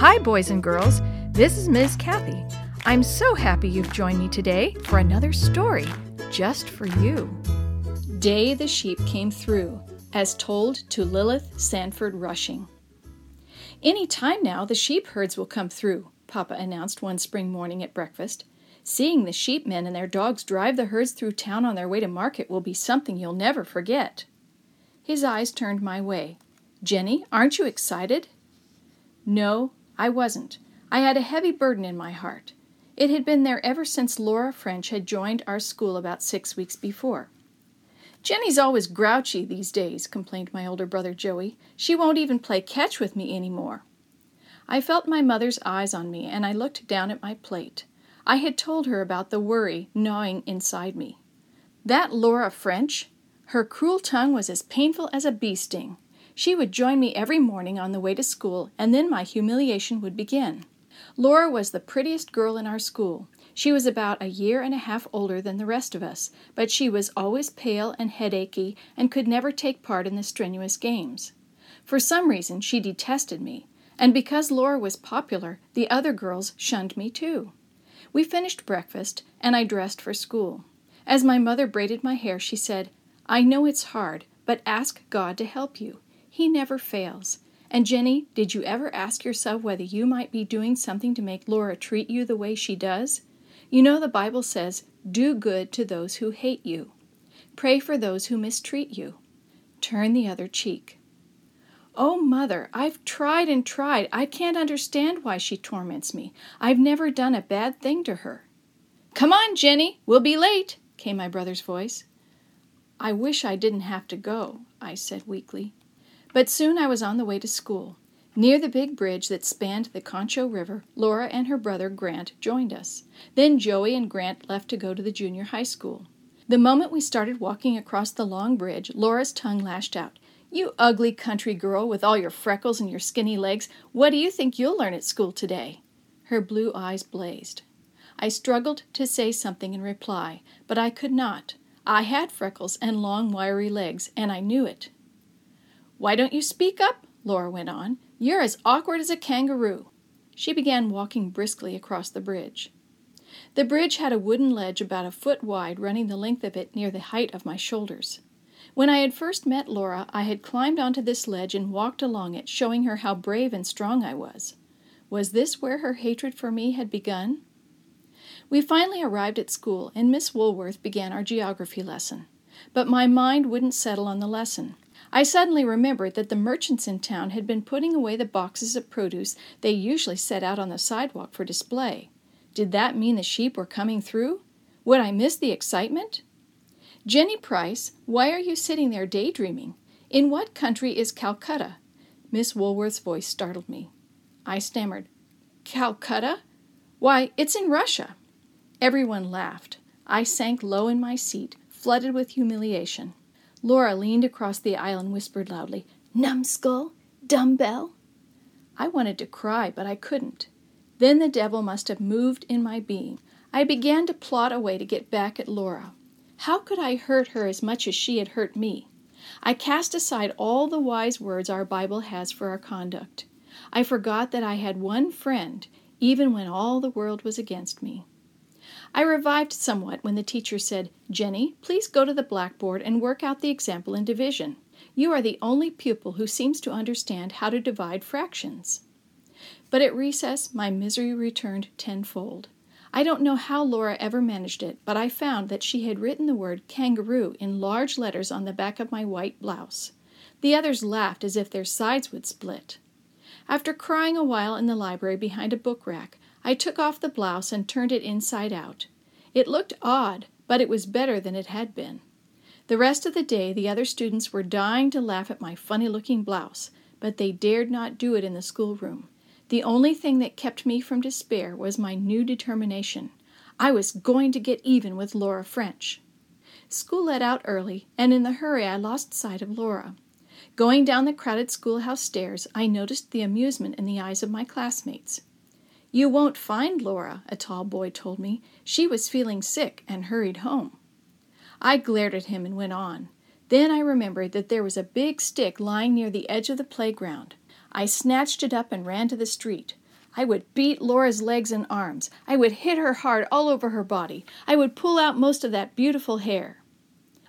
Hi, boys and girls. This is Ms. Kathy. I'm so happy you've joined me today for another story just for you. Day the Sheep Came Through, as told to Lilith Sanford Rushing. Any time now, the sheep herds will come through, Papa announced one spring morning at breakfast. Seeing the sheepmen and their dogs drive the herds through town on their way to market will be something you'll never forget. His eyes turned my way. Jenny, aren't you excited? No, I wasn't. I had a heavy burden in my heart. It had been there ever since Laura French had joined our school about six weeks before. Jenny's always grouchy these days, complained my older brother Joey. She won't even play catch with me any more. I felt my mother's eyes on me, and I looked down at my plate. I had told her about the worry gnawing inside me. That Laura French, her cruel tongue was as painful as a bee sting. She would join me every morning on the way to school, and then my humiliation would begin. Laura was the prettiest girl in our school. She was about a year and a half older than the rest of us, but she was always pale and headachy and could never take part in the strenuous games. For some reason, she detested me, and because Laura was popular, the other girls shunned me too. We finished breakfast, and I dressed for school. As my mother braided my hair, she said, I know it's hard, but ask God to help you. He never fails. And Jenny, did you ever ask yourself whether you might be doing something to make Laura treat you the way she does? You know the Bible says, Do good to those who hate you. Pray for those who mistreat you. Turn the other cheek. Oh, mother, I've tried and tried. I can't understand why she torments me. I've never done a bad thing to her. Come on, Jenny, we'll be late, came my brother's voice. I wish I didn't have to go, I said weakly. But soon I was on the way to school. Near the big bridge that spanned the Concho River, Laura and her brother Grant joined us. Then Joey and Grant left to go to the junior high school. The moment we started walking across the long bridge, Laura's tongue lashed out. You ugly country girl with all your freckles and your skinny legs, what do you think you'll learn at school today? Her blue eyes blazed. I struggled to say something in reply, but I could not. I had freckles and long, wiry legs, and I knew it. Why don't you speak up? Laura went on. You're as awkward as a kangaroo. She began walking briskly across the bridge. The bridge had a wooden ledge about a foot wide running the length of it near the height of my shoulders. When I had first met Laura, I had climbed onto this ledge and walked along it, showing her how brave and strong I was. Was this where her hatred for me had begun? We finally arrived at school, and Miss Woolworth began our geography lesson. But my mind wouldn't settle on the lesson. I suddenly remembered that the merchants in town had been putting away the boxes of produce they usually set out on the sidewalk for display. Did that mean the sheep were coming through? Would I miss the excitement? Jenny Price, why are you sitting there daydreaming? In what country is Calcutta? Miss Woolworth's voice startled me. I stammered, Calcutta? Why, it's in Russia. Everyone laughed. I sank low in my seat, flooded with humiliation. Laura leaned across the aisle and whispered loudly, Numbskull? Dumbbell? I wanted to cry, but I couldn't. Then the devil must have moved in my being. I began to plot a way to get back at Laura. How could I hurt her as much as she had hurt me? I cast aside all the wise words our Bible has for our conduct. I forgot that I had one friend, even when all the world was against me. I revived somewhat when the teacher said, Jenny, please go to the blackboard and work out the example in division. You are the only pupil who seems to understand how to divide fractions. But at recess, my misery returned tenfold. I don't know how Laura ever managed it, but I found that she had written the word kangaroo in large letters on the back of my white blouse. The others laughed as if their sides would split. After crying a while in the library behind a book rack, I took off the blouse and turned it inside out. It looked odd, but it was better than it had been. The rest of the day, the other students were dying to laugh at my funny looking blouse, but they dared not do it in the schoolroom. The only thing that kept me from despair was my new determination. I was going to get even with Laura French. School let out early, and in the hurry I lost sight of Laura. Going down the crowded schoolhouse stairs, I noticed the amusement in the eyes of my classmates. You won't find Laura, a tall boy told me. She was feeling sick and hurried home. I glared at him and went on. Then I remembered that there was a big stick lying near the edge of the playground. I snatched it up and ran to the street. I would beat Laura's legs and arms. I would hit her hard all over her body. I would pull out most of that beautiful hair.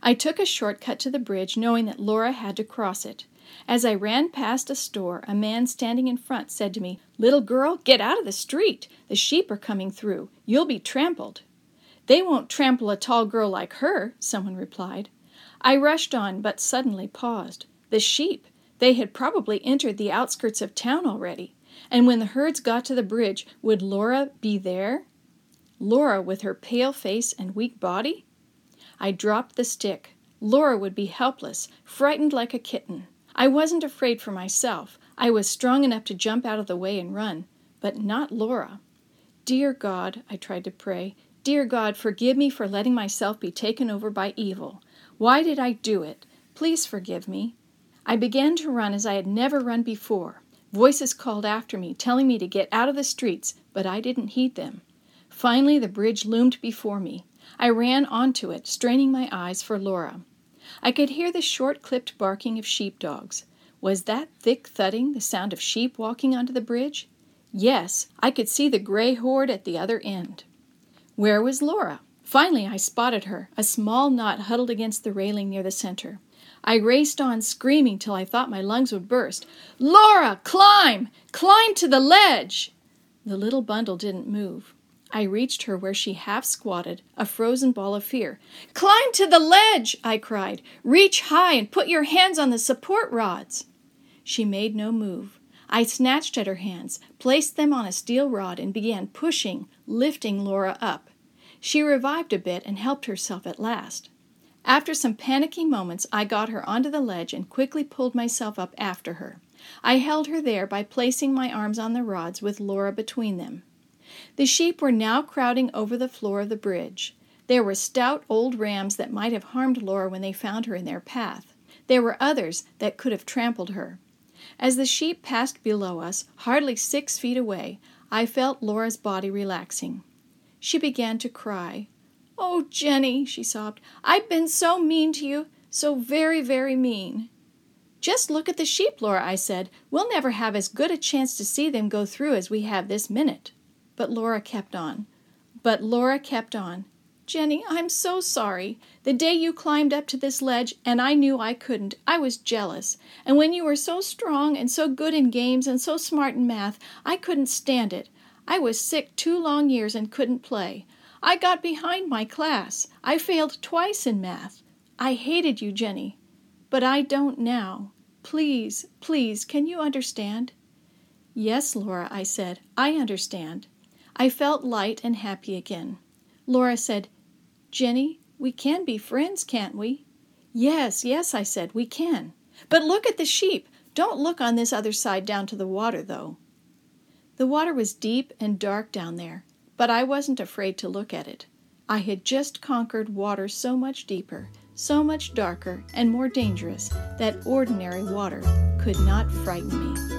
I took a shortcut to the bridge, knowing that Laura had to cross it. As I ran past a store, a man standing in front said to me, Little girl, get out of the street. The sheep are coming through. You'll be trampled. They won't trample a tall girl like her, someone replied. I rushed on, but suddenly paused. The sheep! They had probably entered the outskirts of town already. And when the herds got to the bridge, would Laura be there? Laura with her pale face and weak body? I dropped the stick. Laura would be helpless, frightened like a kitten. I wasn't afraid for myself. I was strong enough to jump out of the way and run, but not Laura. Dear God, I tried to pray, dear God, forgive me for letting myself be taken over by evil. Why did I do it? Please forgive me. I began to run as I had never run before. Voices called after me, telling me to get out of the streets, but I didn't heed them. Finally, the bridge loomed before me. I ran onto it, straining my eyes for Laura. I could hear the short clipped barking of sheepdogs. Was that thick thudding the sound of sheep walking onto the bridge? Yes, I could see the gray horde at the other end. Where was Laura? Finally, I spotted her, a small knot huddled against the railing near the center. I raced on, screaming till I thought my lungs would burst. Laura, climb! Climb to the ledge! The little bundle didn't move. I reached her where she half squatted, a frozen ball of fear. Climb to the ledge! I cried. Reach high and put your hands on the support rods. She made no move. I snatched at her hands, placed them on a steel rod, and began pushing, lifting Laura up. She revived a bit and helped herself at last. After some panicky moments, I got her onto the ledge and quickly pulled myself up after her. I held her there by placing my arms on the rods with Laura between them. The sheep were now crowding over the floor of the bridge. There were stout old rams that might have harmed Laura when they found her in their path. There were others that could have trampled her. As the sheep passed below us, hardly six feet away, I felt Laura's body relaxing. She began to cry. Oh, Jenny, she sobbed, I've been so mean to you, so very, very mean. Just look at the sheep, Laura, I said. We'll never have as good a chance to see them go through as we have this minute. But Laura kept on. But Laura kept on. Jenny, I'm so sorry. The day you climbed up to this ledge and I knew I couldn't, I was jealous. And when you were so strong and so good in games and so smart in math, I couldn't stand it. I was sick two long years and couldn't play. I got behind my class. I failed twice in math. I hated you, Jenny. But I don't now. Please, please, can you understand? Yes, Laura, I said. I understand. I felt light and happy again. Laura said, Jenny, we can be friends, can't we? Yes, yes, I said, we can. But look at the sheep. Don't look on this other side down to the water, though. The water was deep and dark down there, but I wasn't afraid to look at it. I had just conquered water so much deeper, so much darker, and more dangerous that ordinary water could not frighten me.